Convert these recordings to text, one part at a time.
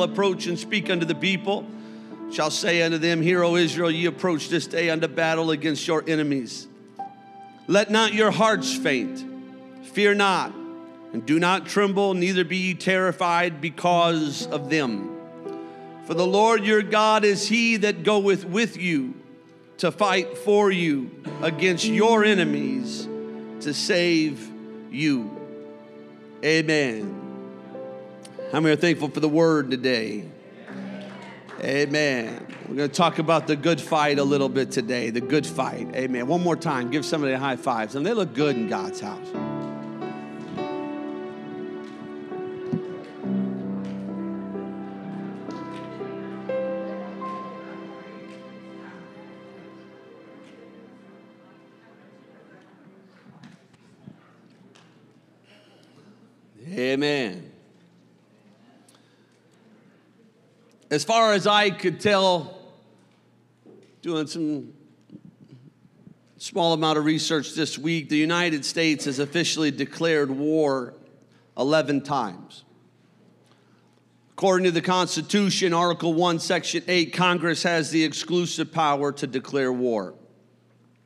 approach and speak unto the people, shall say unto them, Hear, O Israel, ye approach this day unto battle against your enemies. Let not your hearts faint, fear not, and do not tremble, neither be ye terrified because of them. For the Lord your God is he that goeth with you to fight for you against your enemies to save you. Amen. How many are thankful for the word today? Amen. We're going to talk about the good fight a little bit today. The good fight. Amen. One more time. Give somebody a high five. And they look good in God's house. Amen. As far as I could tell, doing some small amount of research this week, the United States has officially declared war 11 times. According to the Constitution, Article 1, Section 8, Congress has the exclusive power to declare war.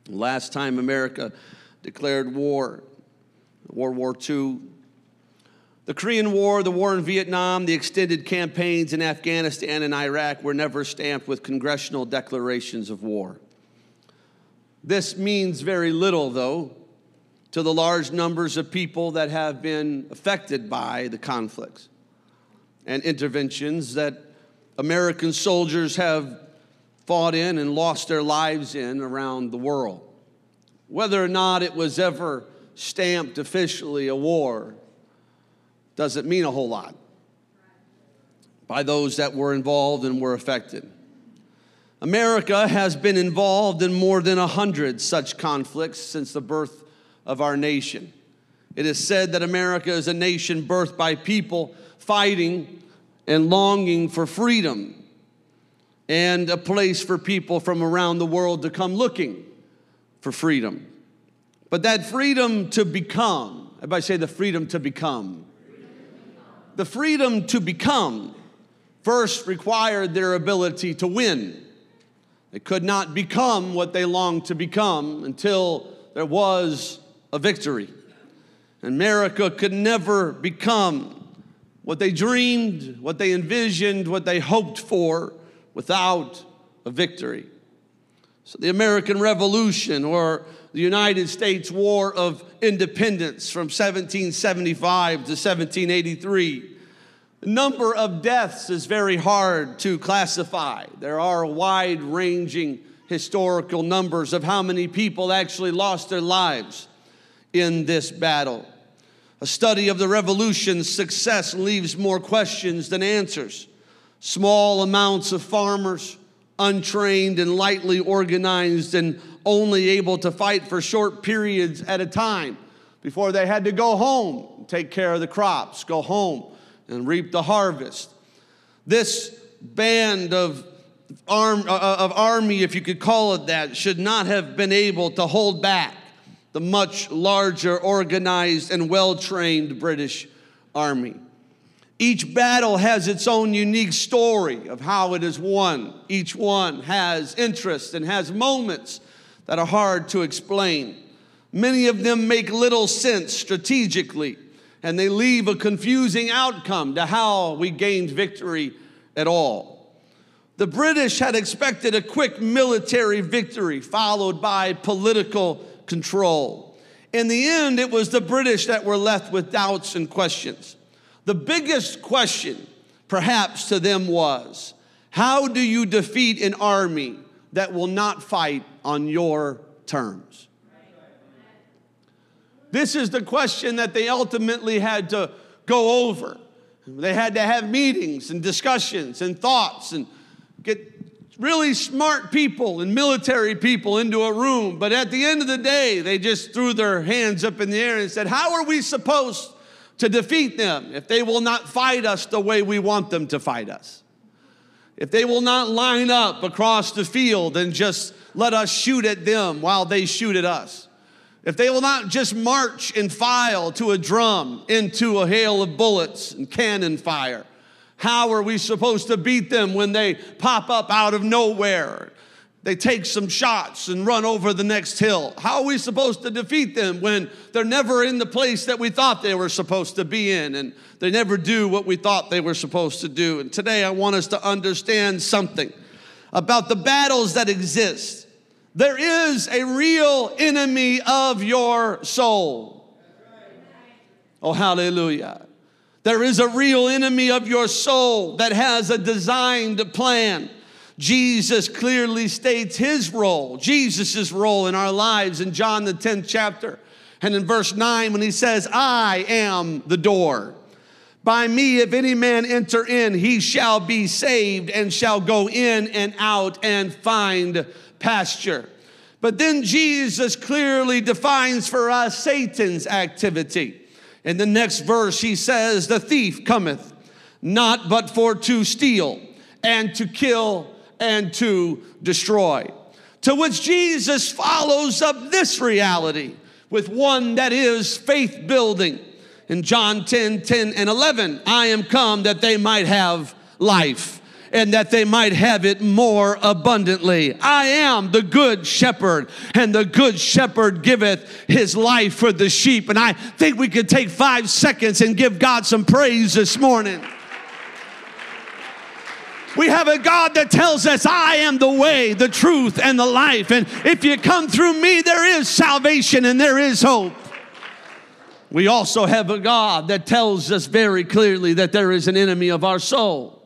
Last time America declared war, World War II, the Korean War, the war in Vietnam, the extended campaigns in Afghanistan and Iraq were never stamped with congressional declarations of war. This means very little, though, to the large numbers of people that have been affected by the conflicts and interventions that American soldiers have fought in and lost their lives in around the world. Whether or not it was ever stamped officially a war doesn't mean a whole lot by those that were involved and were affected. America has been involved in more than a hundred such conflicts since the birth of our nation. It is said that America is a nation birthed by people fighting and longing for freedom and a place for people from around the world to come looking for freedom. But that freedom to become, everybody say the freedom to become the freedom to become first required their ability to win. They could not become what they longed to become until there was a victory. America could never become what they dreamed, what they envisioned, what they hoped for without a victory. So, the American Revolution or the United States War of Independence from 1775 to 1783. The number of deaths is very hard to classify. There are wide ranging historical numbers of how many people actually lost their lives in this battle. A study of the revolution's success leaves more questions than answers. Small amounts of farmers, untrained and lightly organized and only able to fight for short periods at a time before they had to go home, take care of the crops, go home and reap the harvest. This band of, arm, uh, uh, of army, if you could call it that, should not have been able to hold back the much larger, organized, and well trained British army. Each battle has its own unique story of how it is won. Each one has interests and has moments that are hard to explain. Many of them make little sense strategically, and they leave a confusing outcome to how we gained victory at all. The British had expected a quick military victory followed by political control. In the end, it was the British that were left with doubts and questions. The biggest question, perhaps, to them was how do you defeat an army that will not fight on your terms? This is the question that they ultimately had to go over. They had to have meetings and discussions and thoughts and get really smart people and military people into a room. But at the end of the day, they just threw their hands up in the air and said, How are we supposed to defeat them if they will not fight us the way we want them to fight us. If they will not line up across the field and just let us shoot at them while they shoot at us. If they will not just march in file to a drum into a hail of bullets and cannon fire. How are we supposed to beat them when they pop up out of nowhere? They take some shots and run over the next hill. How are we supposed to defeat them when they're never in the place that we thought they were supposed to be in and they never do what we thought they were supposed to do? And today I want us to understand something about the battles that exist. There is a real enemy of your soul. Oh, hallelujah. There is a real enemy of your soul that has a designed plan Jesus clearly states his role, Jesus' role in our lives in John the 10th chapter. And in verse 9, when he says, I am the door. By me, if any man enter in, he shall be saved and shall go in and out and find pasture. But then Jesus clearly defines for us Satan's activity. In the next verse, he says, The thief cometh not but for to steal and to kill and to destroy. To which Jesus follows up this reality with one that is faith building. In John 10 10 and 11, I am come that they might have life and that they might have it more abundantly. I am the good shepherd, and the good shepherd giveth his life for the sheep. And I think we could take five seconds and give God some praise this morning. We have a God that tells us, I am the way, the truth, and the life. And if you come through me, there is salvation and there is hope. We also have a God that tells us very clearly that there is an enemy of our soul.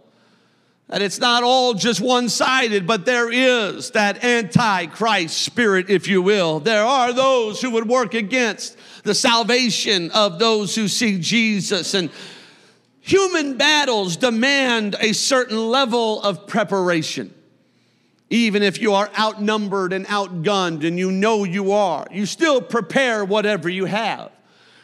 That it's not all just one sided, but there is that antichrist spirit, if you will. There are those who would work against the salvation of those who see Jesus. And Human battles demand a certain level of preparation. Even if you are outnumbered and outgunned and you know you are, you still prepare whatever you have.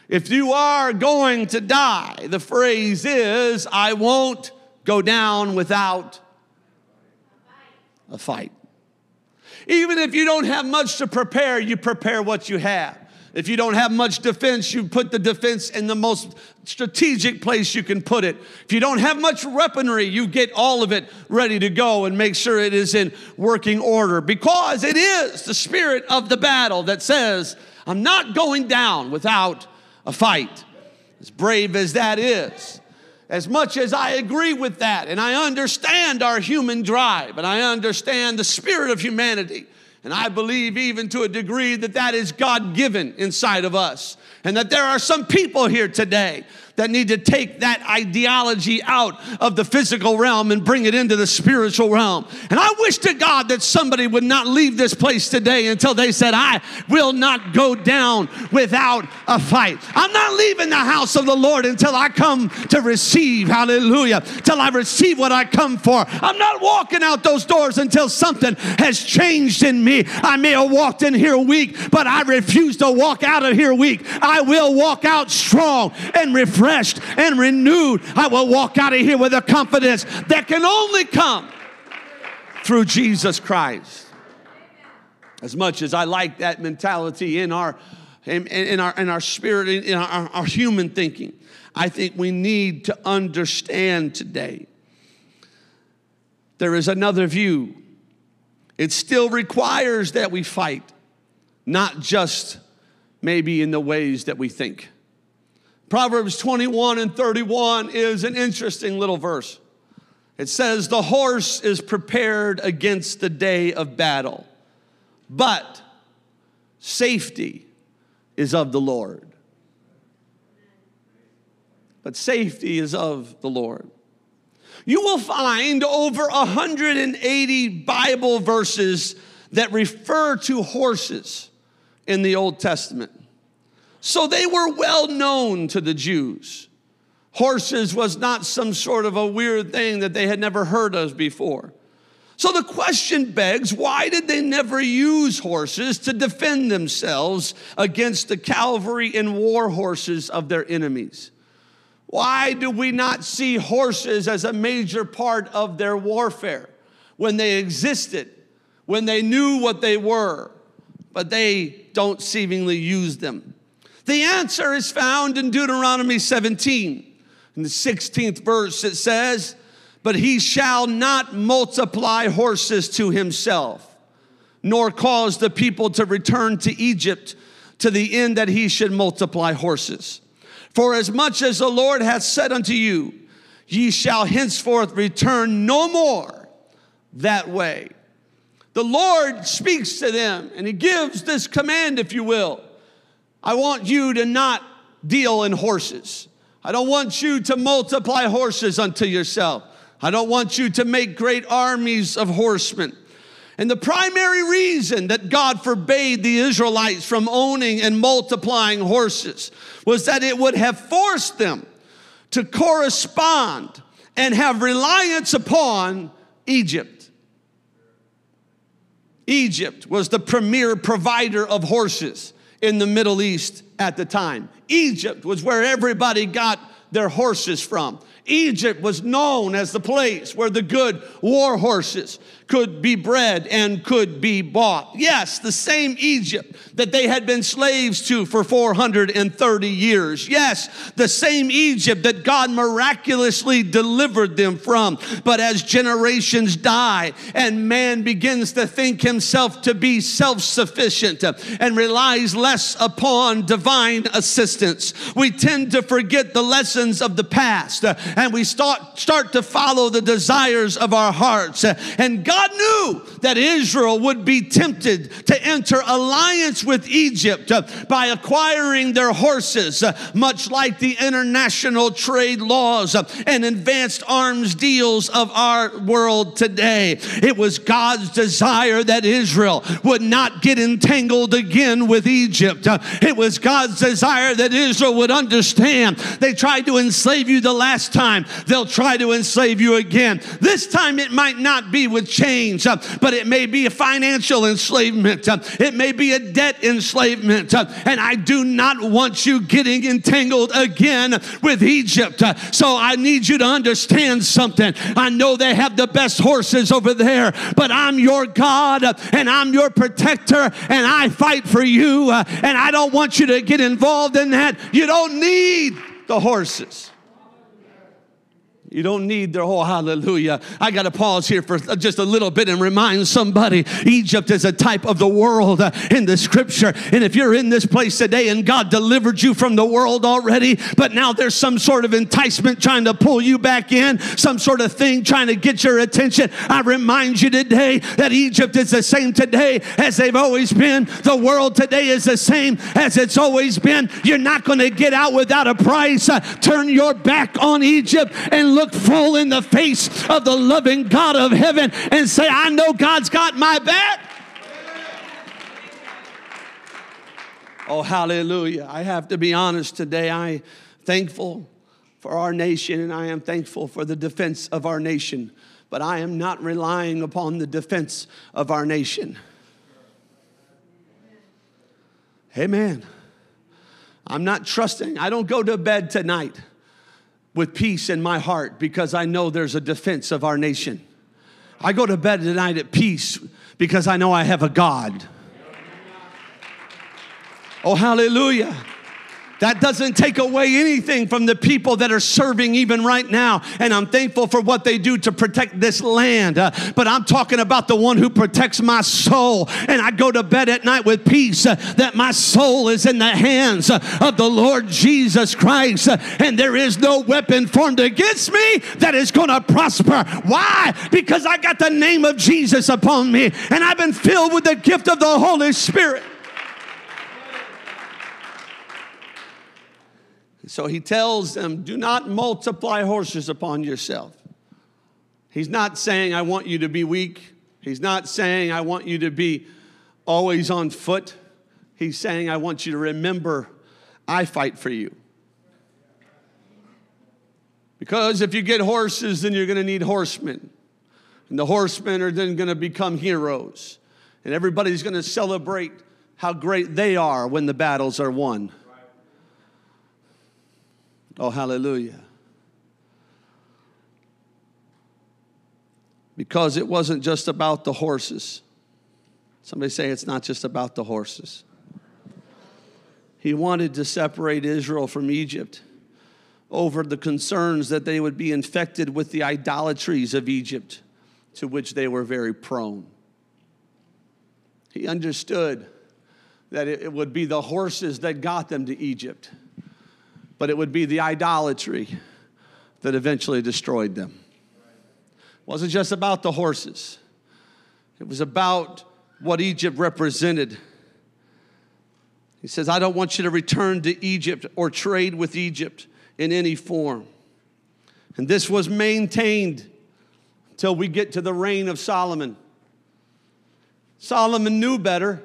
If you are going to die, the phrase is, I won't go down without a fight. Even if you don't have much to prepare, you prepare what you have. If you don't have much defense, you put the defense in the most strategic place you can put it. If you don't have much weaponry, you get all of it ready to go and make sure it is in working order because it is the spirit of the battle that says, I'm not going down without a fight. As brave as that is, as much as I agree with that and I understand our human drive and I understand the spirit of humanity and I believe, even to a degree, that that is God given inside of us. And that there are some people here today that need to take that ideology out of the physical realm and bring it into the spiritual realm. And I wish to God that somebody would not leave this place today until they said, I will not go down without a fight. I'm not leaving the house of the Lord until I come to receive, hallelujah, till I receive what I come for. I'm not walking out those doors until something has changed in me. I may have walked in here weak, but I refuse to walk out of here weak. I will walk out strong and refreshed refreshed and renewed. I will walk out of here with a confidence that can only come through Jesus Christ. As much as I like that mentality in our in, in our in our spirit, in our, our human thinking, I think we need to understand today. There is another view. It still requires that we fight, not just maybe in the ways that we think. Proverbs 21 and 31 is an interesting little verse. It says, The horse is prepared against the day of battle, but safety is of the Lord. But safety is of the Lord. You will find over 180 Bible verses that refer to horses in the Old Testament. So they were well known to the Jews. Horses was not some sort of a weird thing that they had never heard of before. So the question begs why did they never use horses to defend themselves against the cavalry and war horses of their enemies? Why do we not see horses as a major part of their warfare when they existed, when they knew what they were, but they don't seemingly use them? The answer is found in Deuteronomy 17. In the 16th verse, it says, But he shall not multiply horses to himself, nor cause the people to return to Egypt to the end that he should multiply horses. For as much as the Lord hath said unto you, ye shall henceforth return no more that way. The Lord speaks to them and he gives this command, if you will. I want you to not deal in horses. I don't want you to multiply horses unto yourself. I don't want you to make great armies of horsemen. And the primary reason that God forbade the Israelites from owning and multiplying horses was that it would have forced them to correspond and have reliance upon Egypt. Egypt was the premier provider of horses in the Middle East at the time. Egypt was where everybody got their horses from. Egypt was known as the place where the good war horses could be bred and could be bought. Yes, the same Egypt that they had been slaves to for 430 years. Yes, the same Egypt that God miraculously delivered them from. But as generations die and man begins to think himself to be self sufficient and relies less upon divine assistance, we tend to forget the lessons of the past and we start, start to follow the desires of our hearts. And God knew that Israel would be tempted to enter alliance with Egypt by acquiring their horses, much like the international trade laws and advanced arms deals of our world today. It was God's desire that Israel would not get entangled again with Egypt. It was God's desire that Israel would understand. They tried to enslave you the last time, they'll try to enslave you again. This time it might not be with chains, uh, but it may be a financial enslavement, uh, it may be a debt enslavement. Uh, and I do not want you getting entangled again with Egypt. So I need you to understand something. I know they have the best horses over there, but I'm your God and I'm your protector and I fight for you. And I don't want you to get involved in that. You don't need the horses. You don't need their whole hallelujah. I got to pause here for just a little bit and remind somebody Egypt is a type of the world in the scripture. And if you're in this place today and God delivered you from the world already, but now there's some sort of enticement trying to pull you back in, some sort of thing trying to get your attention, I remind you today that Egypt is the same today as they've always been. The world today is the same as it's always been. You're not going to get out without a price. Turn your back on Egypt and look look full in the face of the loving God of heaven and say, I know God's got my back. Oh, hallelujah. I have to be honest today. I thankful for our nation and I am thankful for the defense of our nation, but I am not relying upon the defense of our nation. Amen. I'm not trusting. I don't go to bed tonight with peace in my heart because I know there's a defense of our nation. I go to bed tonight at peace because I know I have a God. Oh, hallelujah. That doesn't take away anything from the people that are serving even right now. And I'm thankful for what they do to protect this land. Uh, but I'm talking about the one who protects my soul. And I go to bed at night with peace uh, that my soul is in the hands uh, of the Lord Jesus Christ. Uh, and there is no weapon formed against me that is going to prosper. Why? Because I got the name of Jesus upon me and I've been filled with the gift of the Holy Spirit. So he tells them, Do not multiply horses upon yourself. He's not saying, I want you to be weak. He's not saying, I want you to be always on foot. He's saying, I want you to remember, I fight for you. Because if you get horses, then you're going to need horsemen. And the horsemen are then going to become heroes. And everybody's going to celebrate how great they are when the battles are won. Oh, hallelujah. Because it wasn't just about the horses. Somebody say it's not just about the horses. He wanted to separate Israel from Egypt over the concerns that they would be infected with the idolatries of Egypt, to which they were very prone. He understood that it would be the horses that got them to Egypt, but it would be the idolatry that eventually destroyed them. It wasn't just about the horses, it was about what Egypt represented. He says, I don't want you to return to Egypt or trade with Egypt in any form. And this was maintained until we get to the reign of Solomon. Solomon knew better.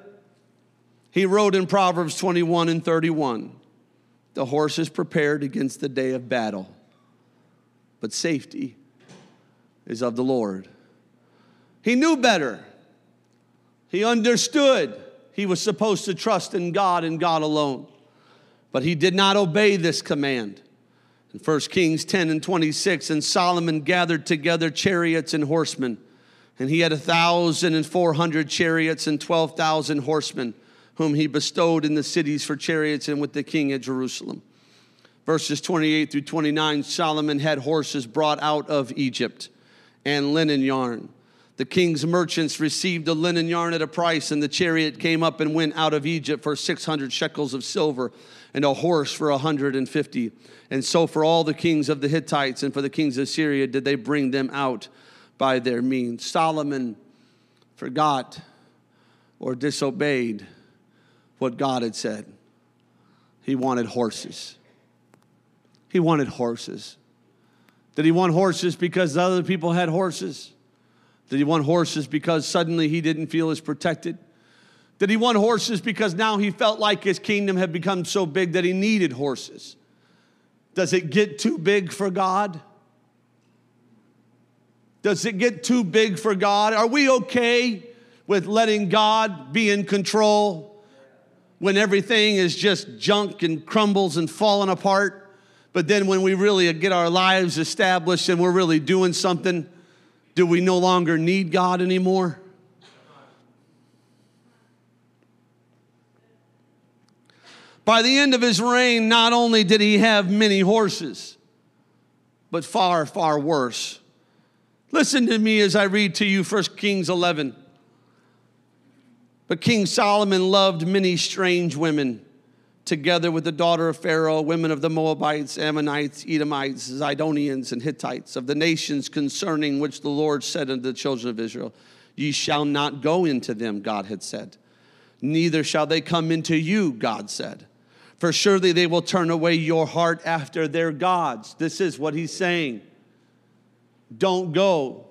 He wrote in Proverbs 21 and 31 The horse is prepared against the day of battle, but safety is of the Lord. He knew better. He understood he was supposed to trust in God and God alone, but he did not obey this command. In 1 Kings 10 and 26, and Solomon gathered together chariots and horsemen, and he had a thousand and four hundred chariots and twelve thousand horsemen, whom he bestowed in the cities for chariots and with the king at Jerusalem. Verses 28 through 29 Solomon had horses brought out of Egypt and linen yarn. The king's merchants received the linen yarn at a price, and the chariot came up and went out of Egypt for 600 shekels of silver and a horse for 150. And so for all the kings of the Hittites and for the kings of Syria did they bring them out by their means. Solomon forgot or disobeyed what God had said. He wanted horses. He wanted horses. Did he want horses because other people had horses? Did he want horses because suddenly he didn't feel as protected? Did he want horses because now he felt like his kingdom had become so big that he needed horses? Does it get too big for God? Does it get too big for God? Are we okay with letting God be in control when everything is just junk and crumbles and falling apart? But then when we really get our lives established and we're really doing something, do we no longer need God anymore? By the end of his reign, not only did he have many horses, but far, far worse. Listen to me as I read to you 1 Kings 11. But King Solomon loved many strange women, together with the daughter of Pharaoh, women of the Moabites, Ammonites, Edomites, Zidonians, and Hittites, of the nations concerning which the Lord said unto the children of Israel, Ye shall not go into them, God had said. Neither shall they come into you, God said. For surely they will turn away your heart after their gods. This is what he's saying. Don't go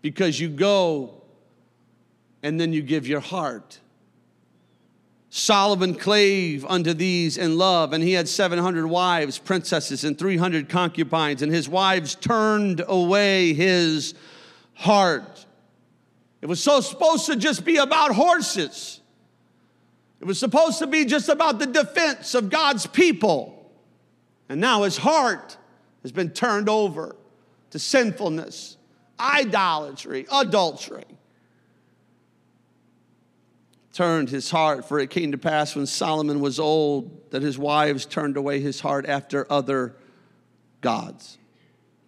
because you go and then you give your heart. Solomon clave unto these in love, and he had 700 wives, princesses, and 300 concubines, and his wives turned away his heart. It was so supposed to just be about horses. It was supposed to be just about the defense of God's people. And now his heart has been turned over to sinfulness, idolatry, adultery. Turned his heart, for it came to pass when Solomon was old that his wives turned away his heart after other gods.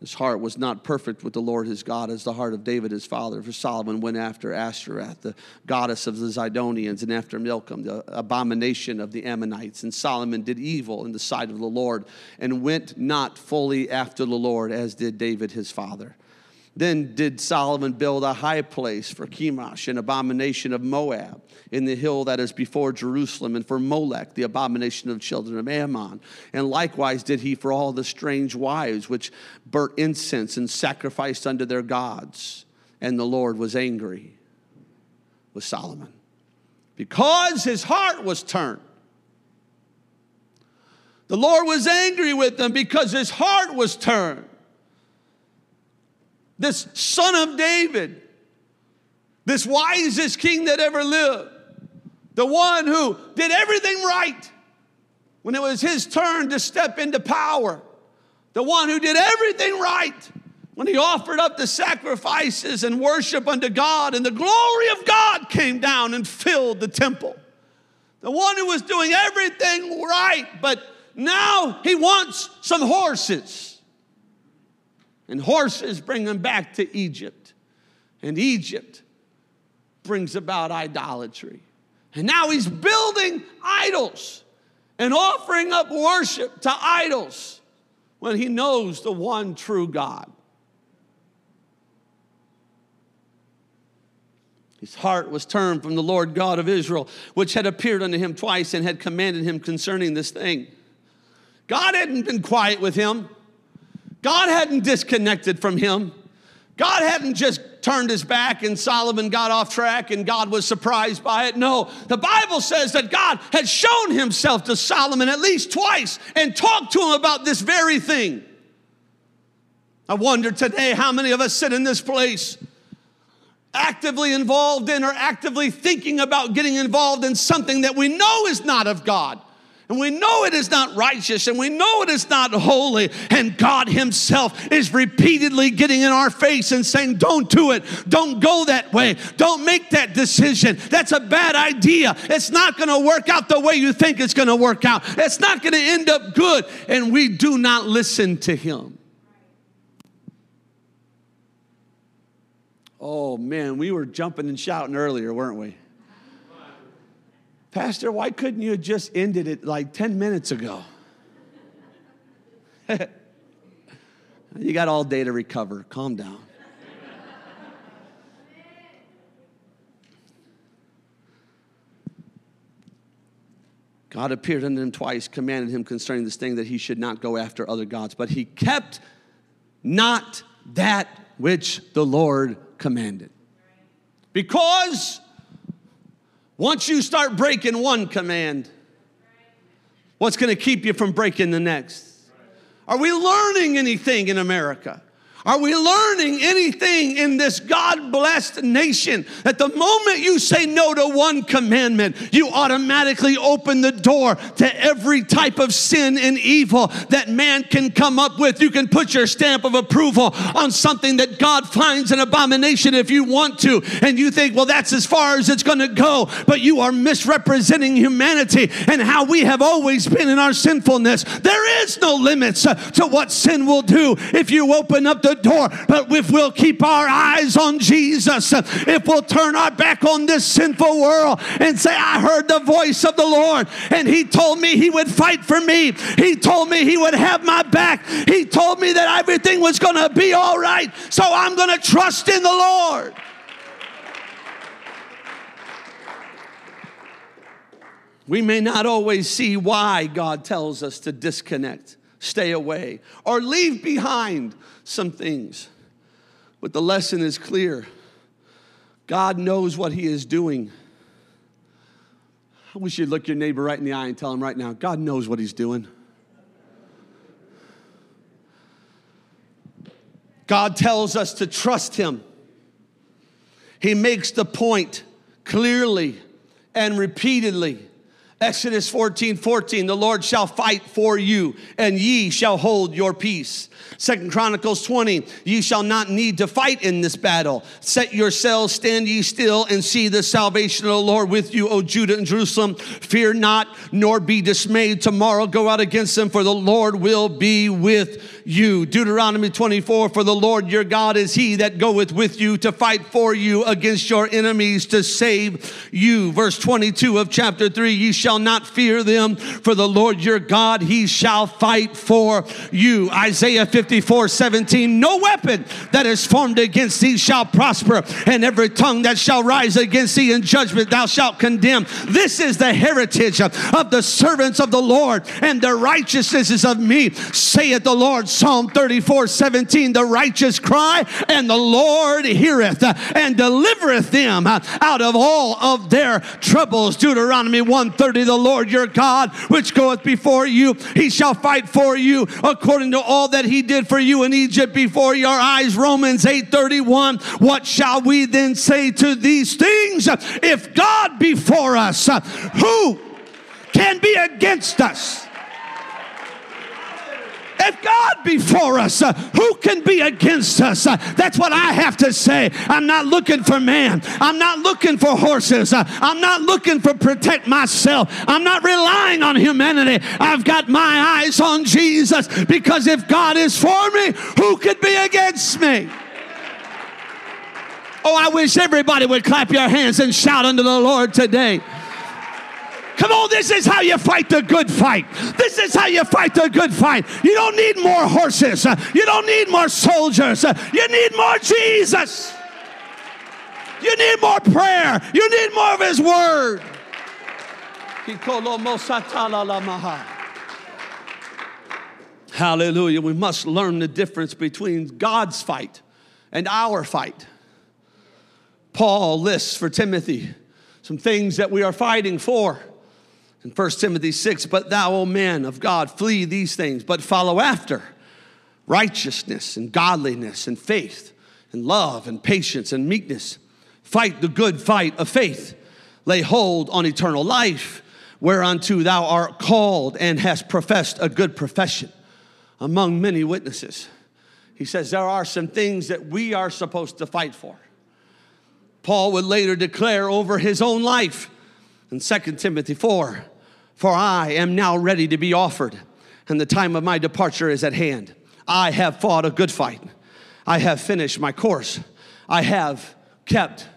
His heart was not perfect with the Lord his God as the heart of David his father. For Solomon went after Ashtoreth, the goddess of the Zidonians, and after Milcom, the abomination of the Ammonites. And Solomon did evil in the sight of the Lord and went not fully after the Lord as did David his father. Then did Solomon build a high place for Chemosh, an abomination of Moab, in the hill that is before Jerusalem, and for Molech, the abomination of children of Ammon. And likewise did he for all the strange wives which burnt incense and sacrificed unto their gods. And the Lord was angry with Solomon because his heart was turned. The Lord was angry with them because his heart was turned this son of David, this wisest king that ever lived, the one who did everything right when it was his turn to step into power, the one who did everything right when he offered up the sacrifices and worship unto God, and the glory of God came down and filled the temple. The one who was doing everything right, but now he wants some horses. And horses bring him back to Egypt. And Egypt brings about idolatry. And now he's building idols and offering up worship to idols when he knows the one true God. His heart was turned from the Lord God of Israel, which had appeared unto him twice and had commanded him concerning this thing. God hadn't been quiet with him, God hadn't disconnected from him. God hadn't just turned his back and Solomon got off track and God was surprised by it. No, the Bible says that God had shown himself to Solomon at least twice and talked to him about this very thing. I wonder today how many of us sit in this place actively involved in or actively thinking about getting involved in something that we know is not of God. And we know it is not righteous and we know it is not holy. And God Himself is repeatedly getting in our face and saying, Don't do it. Don't go that way. Don't make that decision. That's a bad idea. It's not going to work out the way you think it's going to work out. It's not going to end up good. And we do not listen to Him. Oh man, we were jumping and shouting earlier, weren't we? Pastor, why couldn't you have just ended it like 10 minutes ago? you got all day to recover. Calm down. God appeared unto him twice, commanded him concerning this thing that he should not go after other gods, but he kept not that which the Lord commanded. Because once you start breaking one command, what's going to keep you from breaking the next? Are we learning anything in America? Are we learning anything in this God blessed nation that the moment you say no to one commandment, you automatically open the door to every type of sin and evil that man can come up with? You can put your stamp of approval on something that God finds an abomination if you want to, and you think, well, that's as far as it's going to go, but you are misrepresenting humanity and how we have always been in our sinfulness. There is no limits to what sin will do if you open up the door. But if we'll keep our eyes on Jesus, if we'll turn our back on this sinful world and say, I heard the voice of the Lord, and He told me He would fight for me, He told me He would have my back, He told me that everything was going to be all right. So I'm going to trust in the Lord. We may not always see why God tells us to disconnect, stay away, or leave behind some things. But the lesson is clear God knows what He is doing. I wish you'd look your neighbor right in the eye and tell him right now, God knows what He's doing. God tells us to trust Him. He makes the point clearly and repeatedly Exodus 14 14, the Lord shall fight for you, and ye shall hold your peace. Second Chronicles 20, ye shall not need to fight in this battle. Set yourselves, stand ye still, and see the salvation of the Lord with you, O Judah and Jerusalem. Fear not, nor be dismayed. Tomorrow go out against them, for the Lord will be with you. Deuteronomy 24, for the Lord your God is he that goeth with you to fight for you against your enemies to save you. Verse 22 of chapter 3, ye shall shall not fear them, for the Lord your God, he shall fight for you. Isaiah 54 17, no weapon that is formed against thee shall prosper, and every tongue that shall rise against thee in judgment thou shalt condemn. This is the heritage of, of the servants of the Lord, and the righteousness is of me, saith the Lord. Psalm 34 17, the righteous cry, and the Lord heareth and delivereth them out of all of their troubles. Deuteronomy 1 30 the Lord your God, which goeth before you. He shall fight for you according to all that he did for you in Egypt before your eyes. Romans 8:31. What shall we then say to these things? If God be for us, who can be against us? If God be for us, uh, who can be against us? Uh, that's what I have to say. I'm not looking for man. I'm not looking for horses. Uh, I'm not looking for protect myself. I'm not relying on humanity. I've got my eyes on Jesus because if God is for me, who could be against me? Oh, I wish everybody would clap your hands and shout unto the Lord today. Come on, this is how you fight the good fight. This is how you fight the good fight. You don't need more horses. You don't need more soldiers. You need more Jesus. You need more prayer. You need more of His Word. Hallelujah. We must learn the difference between God's fight and our fight. Paul lists for Timothy some things that we are fighting for. In 1 Timothy 6, but thou, O man of God, flee these things, but follow after righteousness and godliness and faith and love and patience and meekness. Fight the good fight of faith. Lay hold on eternal life, whereunto thou art called and hast professed a good profession among many witnesses. He says there are some things that we are supposed to fight for. Paul would later declare over his own life in 2 Timothy 4 For I am now ready to be offered, and the time of my departure is at hand. I have fought a good fight, I have finished my course, I have kept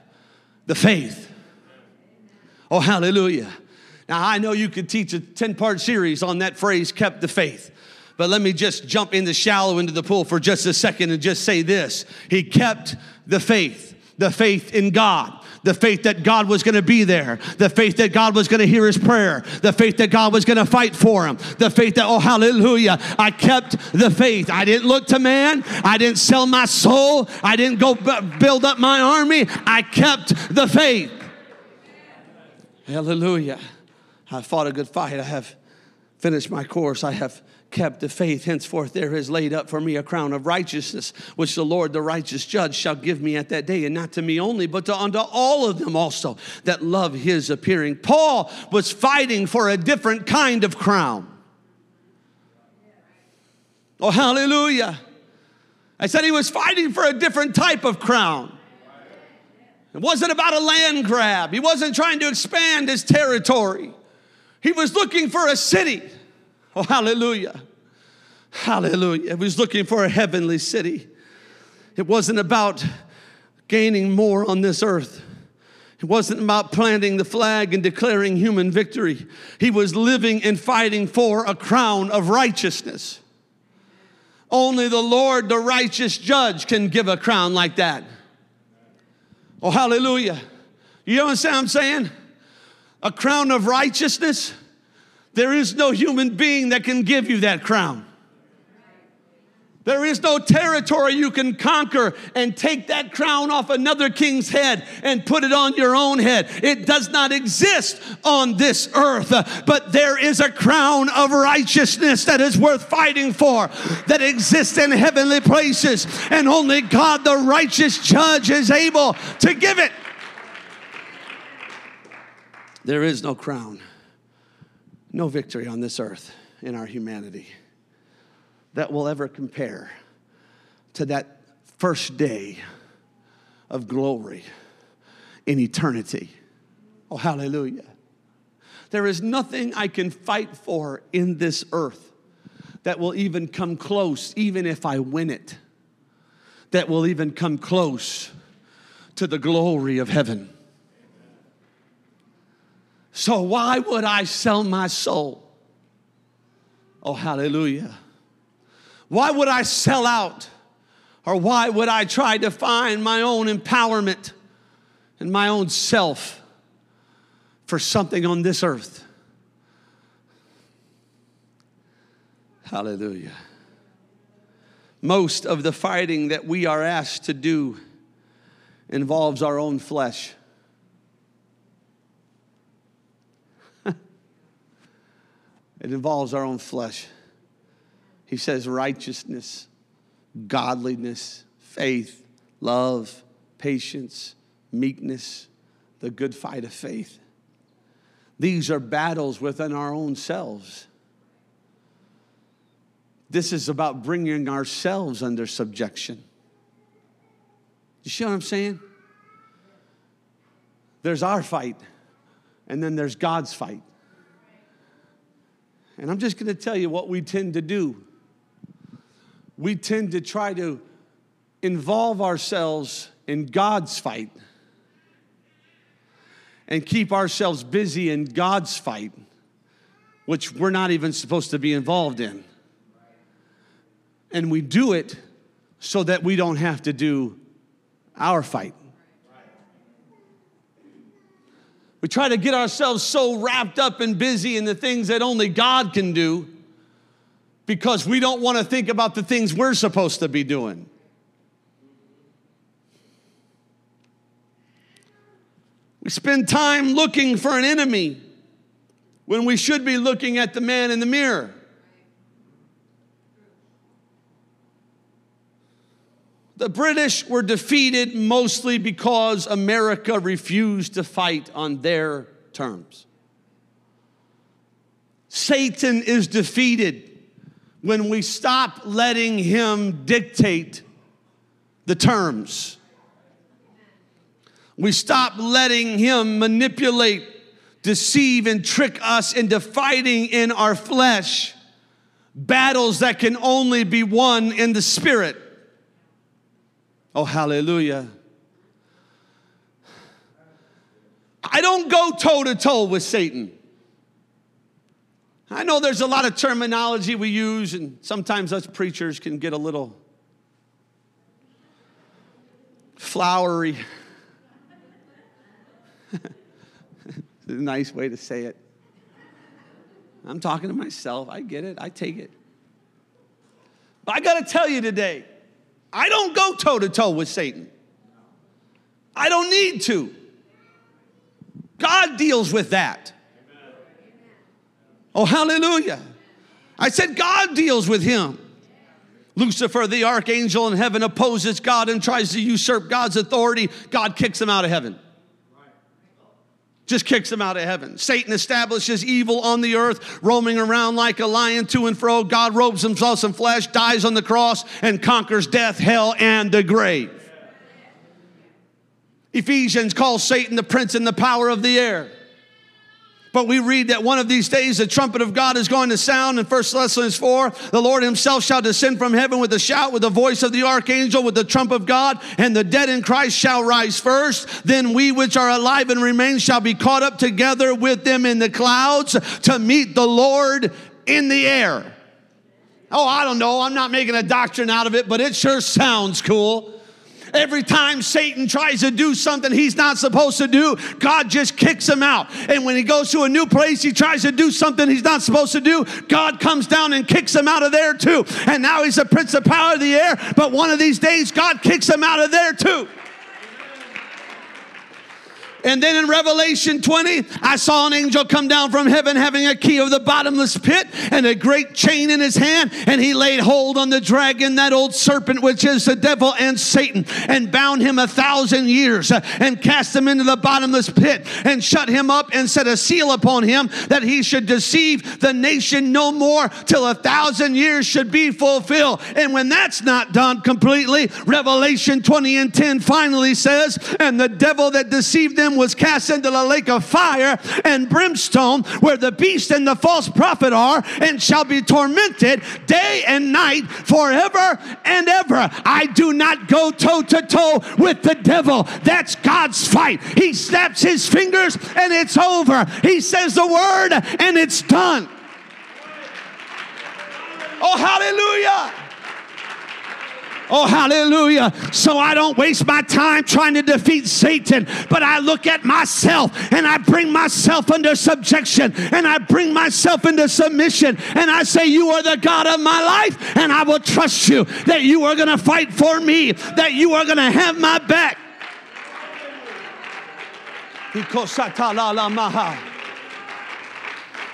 the faith. Oh, hallelujah. Now, I know you could teach a 10 part series on that phrase, kept the faith. But let me just jump in the shallow into the pool for just a second and just say this He kept the faith the faith in God, the faith that God was going to be there, the faith that God was going to hear his prayer, the faith that God was going to fight for him, the faith that, oh, hallelujah, I kept the faith. I didn't look to man, I didn't sell my soul, I didn't go b- build up my army, I kept the faith. Hallelujah. I fought a good fight, I have finished my course, I have kept the faith. Henceforth, there is laid up for me a crown of righteousness, which the Lord, the righteous judge, shall give me at that day, and not to me only, but to unto all of them also that love his appearing. Paul was fighting for a different kind of crown. Oh, hallelujah. I said he was fighting for a different type of crown. It wasn't about a land grab. He wasn't trying to expand his territory. He was looking for a city Oh, hallelujah. Hallelujah. He was looking for a heavenly city. It wasn't about gaining more on this earth. It wasn't about planting the flag and declaring human victory. He was living and fighting for a crown of righteousness. Only the Lord, the righteous judge, can give a crown like that. Oh, hallelujah. You understand what I'm saying? A crown of righteousness there is no human being that can give you that crown. There is no territory you can conquer and take that crown off another king's head and put it on your own head. It does not exist on this earth, but there is a crown of righteousness that is worth fighting for, that exists in heavenly places, and only God, the righteous judge, is able to give it. There is no crown no victory on this earth in our humanity that will ever compare to that first day of glory in eternity. Oh, hallelujah. There is nothing I can fight for in this earth that will even come close, even if I win it, that will even come close to the glory of heaven. So why would I sell my soul? Oh, hallelujah. Why would I sell out? Or why would I try to find my own empowerment and my own self for something on this earth? Hallelujah. Most of the fighting that we are asked to do involves our own flesh. It involves our own flesh. He says righteousness, godliness, faith, love, patience, meekness, the good fight of faith. These are battles within our own selves. This is about bringing ourselves under subjection. You see what I'm saying? There's our fight, and then there's God's fight. And I'm just going to tell you what we tend to do. We tend to try to involve ourselves in God's fight and keep ourselves busy in God's fight, which we're not even supposed to be involved in. And we do it so that we don't have to do our fight. We try to get ourselves so wrapped up and busy in the things that only God can do because we don't want to think about the things we're supposed to be doing. We spend time looking for an enemy when we should be looking at the man in the mirror. The British were defeated mostly because America refused to fight on their terms. Satan is defeated when we stop letting him dictate the terms. We stop letting him manipulate, deceive, and trick us into fighting in our flesh battles that can only be won in the spirit. Oh, hallelujah. I don't go toe to toe with Satan. I know there's a lot of terminology we use, and sometimes us preachers can get a little flowery. It's a nice way to say it. I'm talking to myself. I get it. I take it. But I got to tell you today, I don't go toe to toe with Satan. I don't need to. God deals with that. Oh, hallelujah. I said, God deals with him. Lucifer, the archangel in heaven, opposes God and tries to usurp God's authority. God kicks him out of heaven just kicks them out of heaven. Satan establishes evil on the earth, roaming around like a lion to and fro. God robes himself in flesh, dies on the cross, and conquers death, hell, and the grave. Ephesians calls Satan the prince and the power of the air. But we read that one of these days the trumpet of God is going to sound in 1 Thessalonians 4. The Lord himself shall descend from heaven with a shout, with the voice of the archangel, with the trump of God, and the dead in Christ shall rise first. Then we which are alive and remain shall be caught up together with them in the clouds to meet the Lord in the air. Oh, I don't know. I'm not making a doctrine out of it, but it sure sounds cool. Every time Satan tries to do something he's not supposed to do, God just kicks him out. And when he goes to a new place, he tries to do something he's not supposed to do, God comes down and kicks him out of there too. And now he's a prince of power of the air, but one of these days, God kicks him out of there too. And then in Revelation 20, I saw an angel come down from heaven having a key of the bottomless pit and a great chain in his hand. And he laid hold on the dragon, that old serpent, which is the devil and Satan, and bound him a thousand years uh, and cast him into the bottomless pit and shut him up and set a seal upon him that he should deceive the nation no more till a thousand years should be fulfilled. And when that's not done completely, Revelation 20 and 10 finally says, And the devil that deceived them was cast into the lake of fire and brimstone where the beast and the false prophet are and shall be tormented day and night forever and ever. I do not go toe to toe with the devil. That's God's fight. He snaps his fingers and it's over. He says the word and it's done. Oh, hallelujah. Oh, hallelujah. So I don't waste my time trying to defeat Satan, but I look at myself and I bring myself under subjection and I bring myself into submission and I say, You are the God of my life, and I will trust you that you are going to fight for me, that you are going to have my back.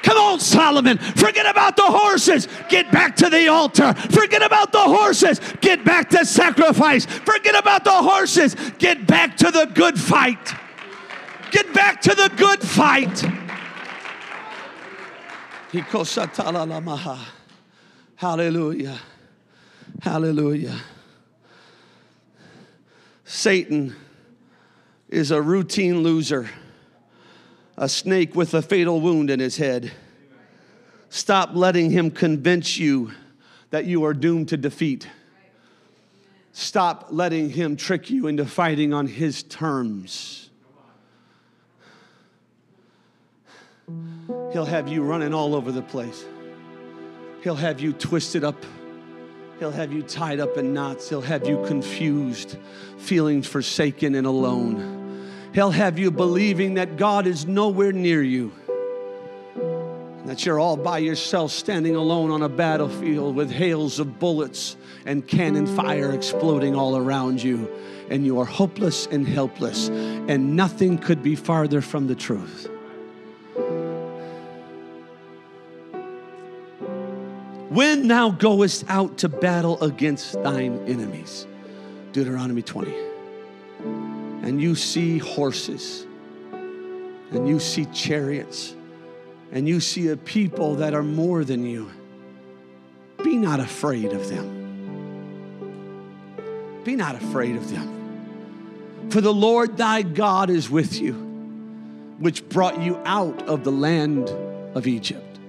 Come on, Solomon. Forget about the horses. Get back to the altar. Forget about the horses. Get back to sacrifice. Forget about the horses. Get back to the good fight. Get back to the good fight. Hallelujah. Hallelujah. Satan is a routine loser, a snake with a fatal wound in his head. Stop letting him convince you that you are doomed to defeat. Stop letting him trick you into fighting on his terms. He'll have you running all over the place. He'll have you twisted up. He'll have you tied up in knots. He'll have you confused, feeling forsaken and alone. He'll have you believing that God is nowhere near you, that you're all by yourself standing alone on a battlefield with hails of bullets and cannon fire exploding all around you, and you are hopeless and helpless, and nothing could be farther from the truth. When thou goest out to battle against thine enemies, Deuteronomy 20, and you see horses, and you see chariots, and you see a people that are more than you, be not afraid of them. Be not afraid of them. For the Lord thy God is with you, which brought you out of the land of Egypt.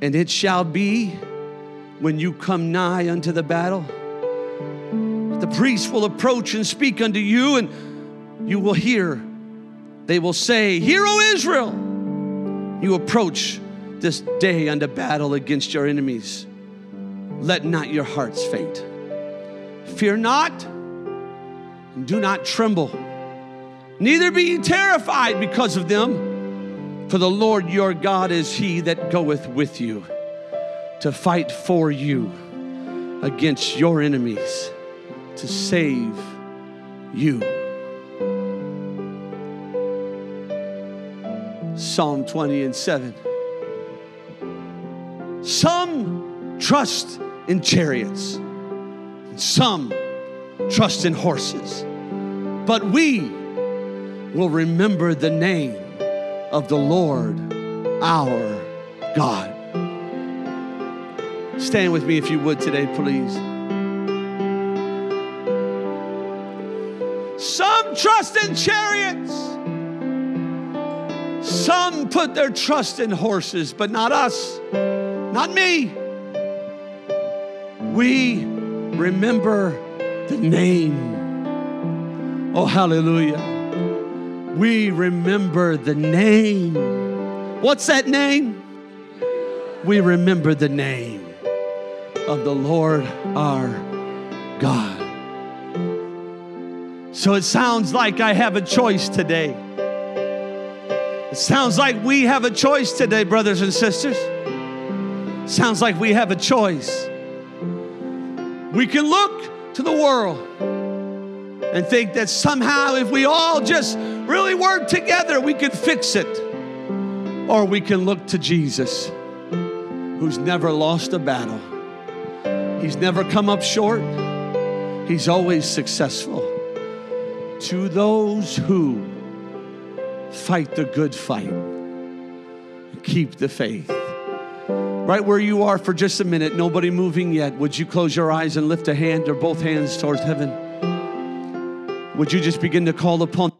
And it shall be when you come nigh unto the battle, the priest will approach and speak unto you, and you will hear. They will say, Hear, O Israel! You approach this day unto battle against your enemies. Let not your hearts faint. Fear not, and do not tremble. Neither be ye terrified because of them. For the Lord your God is he that goeth with you to fight for you against your enemies, to save you. Psalm 20 and 7. Some trust in chariots, some trust in horses, but we will remember the name of the Lord our God. Stand with me if you would today, please. Trust in chariots. Some put their trust in horses, but not us, not me. We remember the name. Oh, hallelujah. We remember the name. What's that name? We remember the name of the Lord our God. So it sounds like I have a choice today. It sounds like we have a choice today, brothers and sisters. Sounds like we have a choice. We can look to the world and think that somehow, if we all just really work together, we can fix it. Or we can look to Jesus, who's never lost a battle, He's never come up short, He's always successful. To those who fight the good fight, keep the faith. Right where you are for just a minute, nobody moving yet. Would you close your eyes and lift a hand or both hands towards heaven? Would you just begin to call upon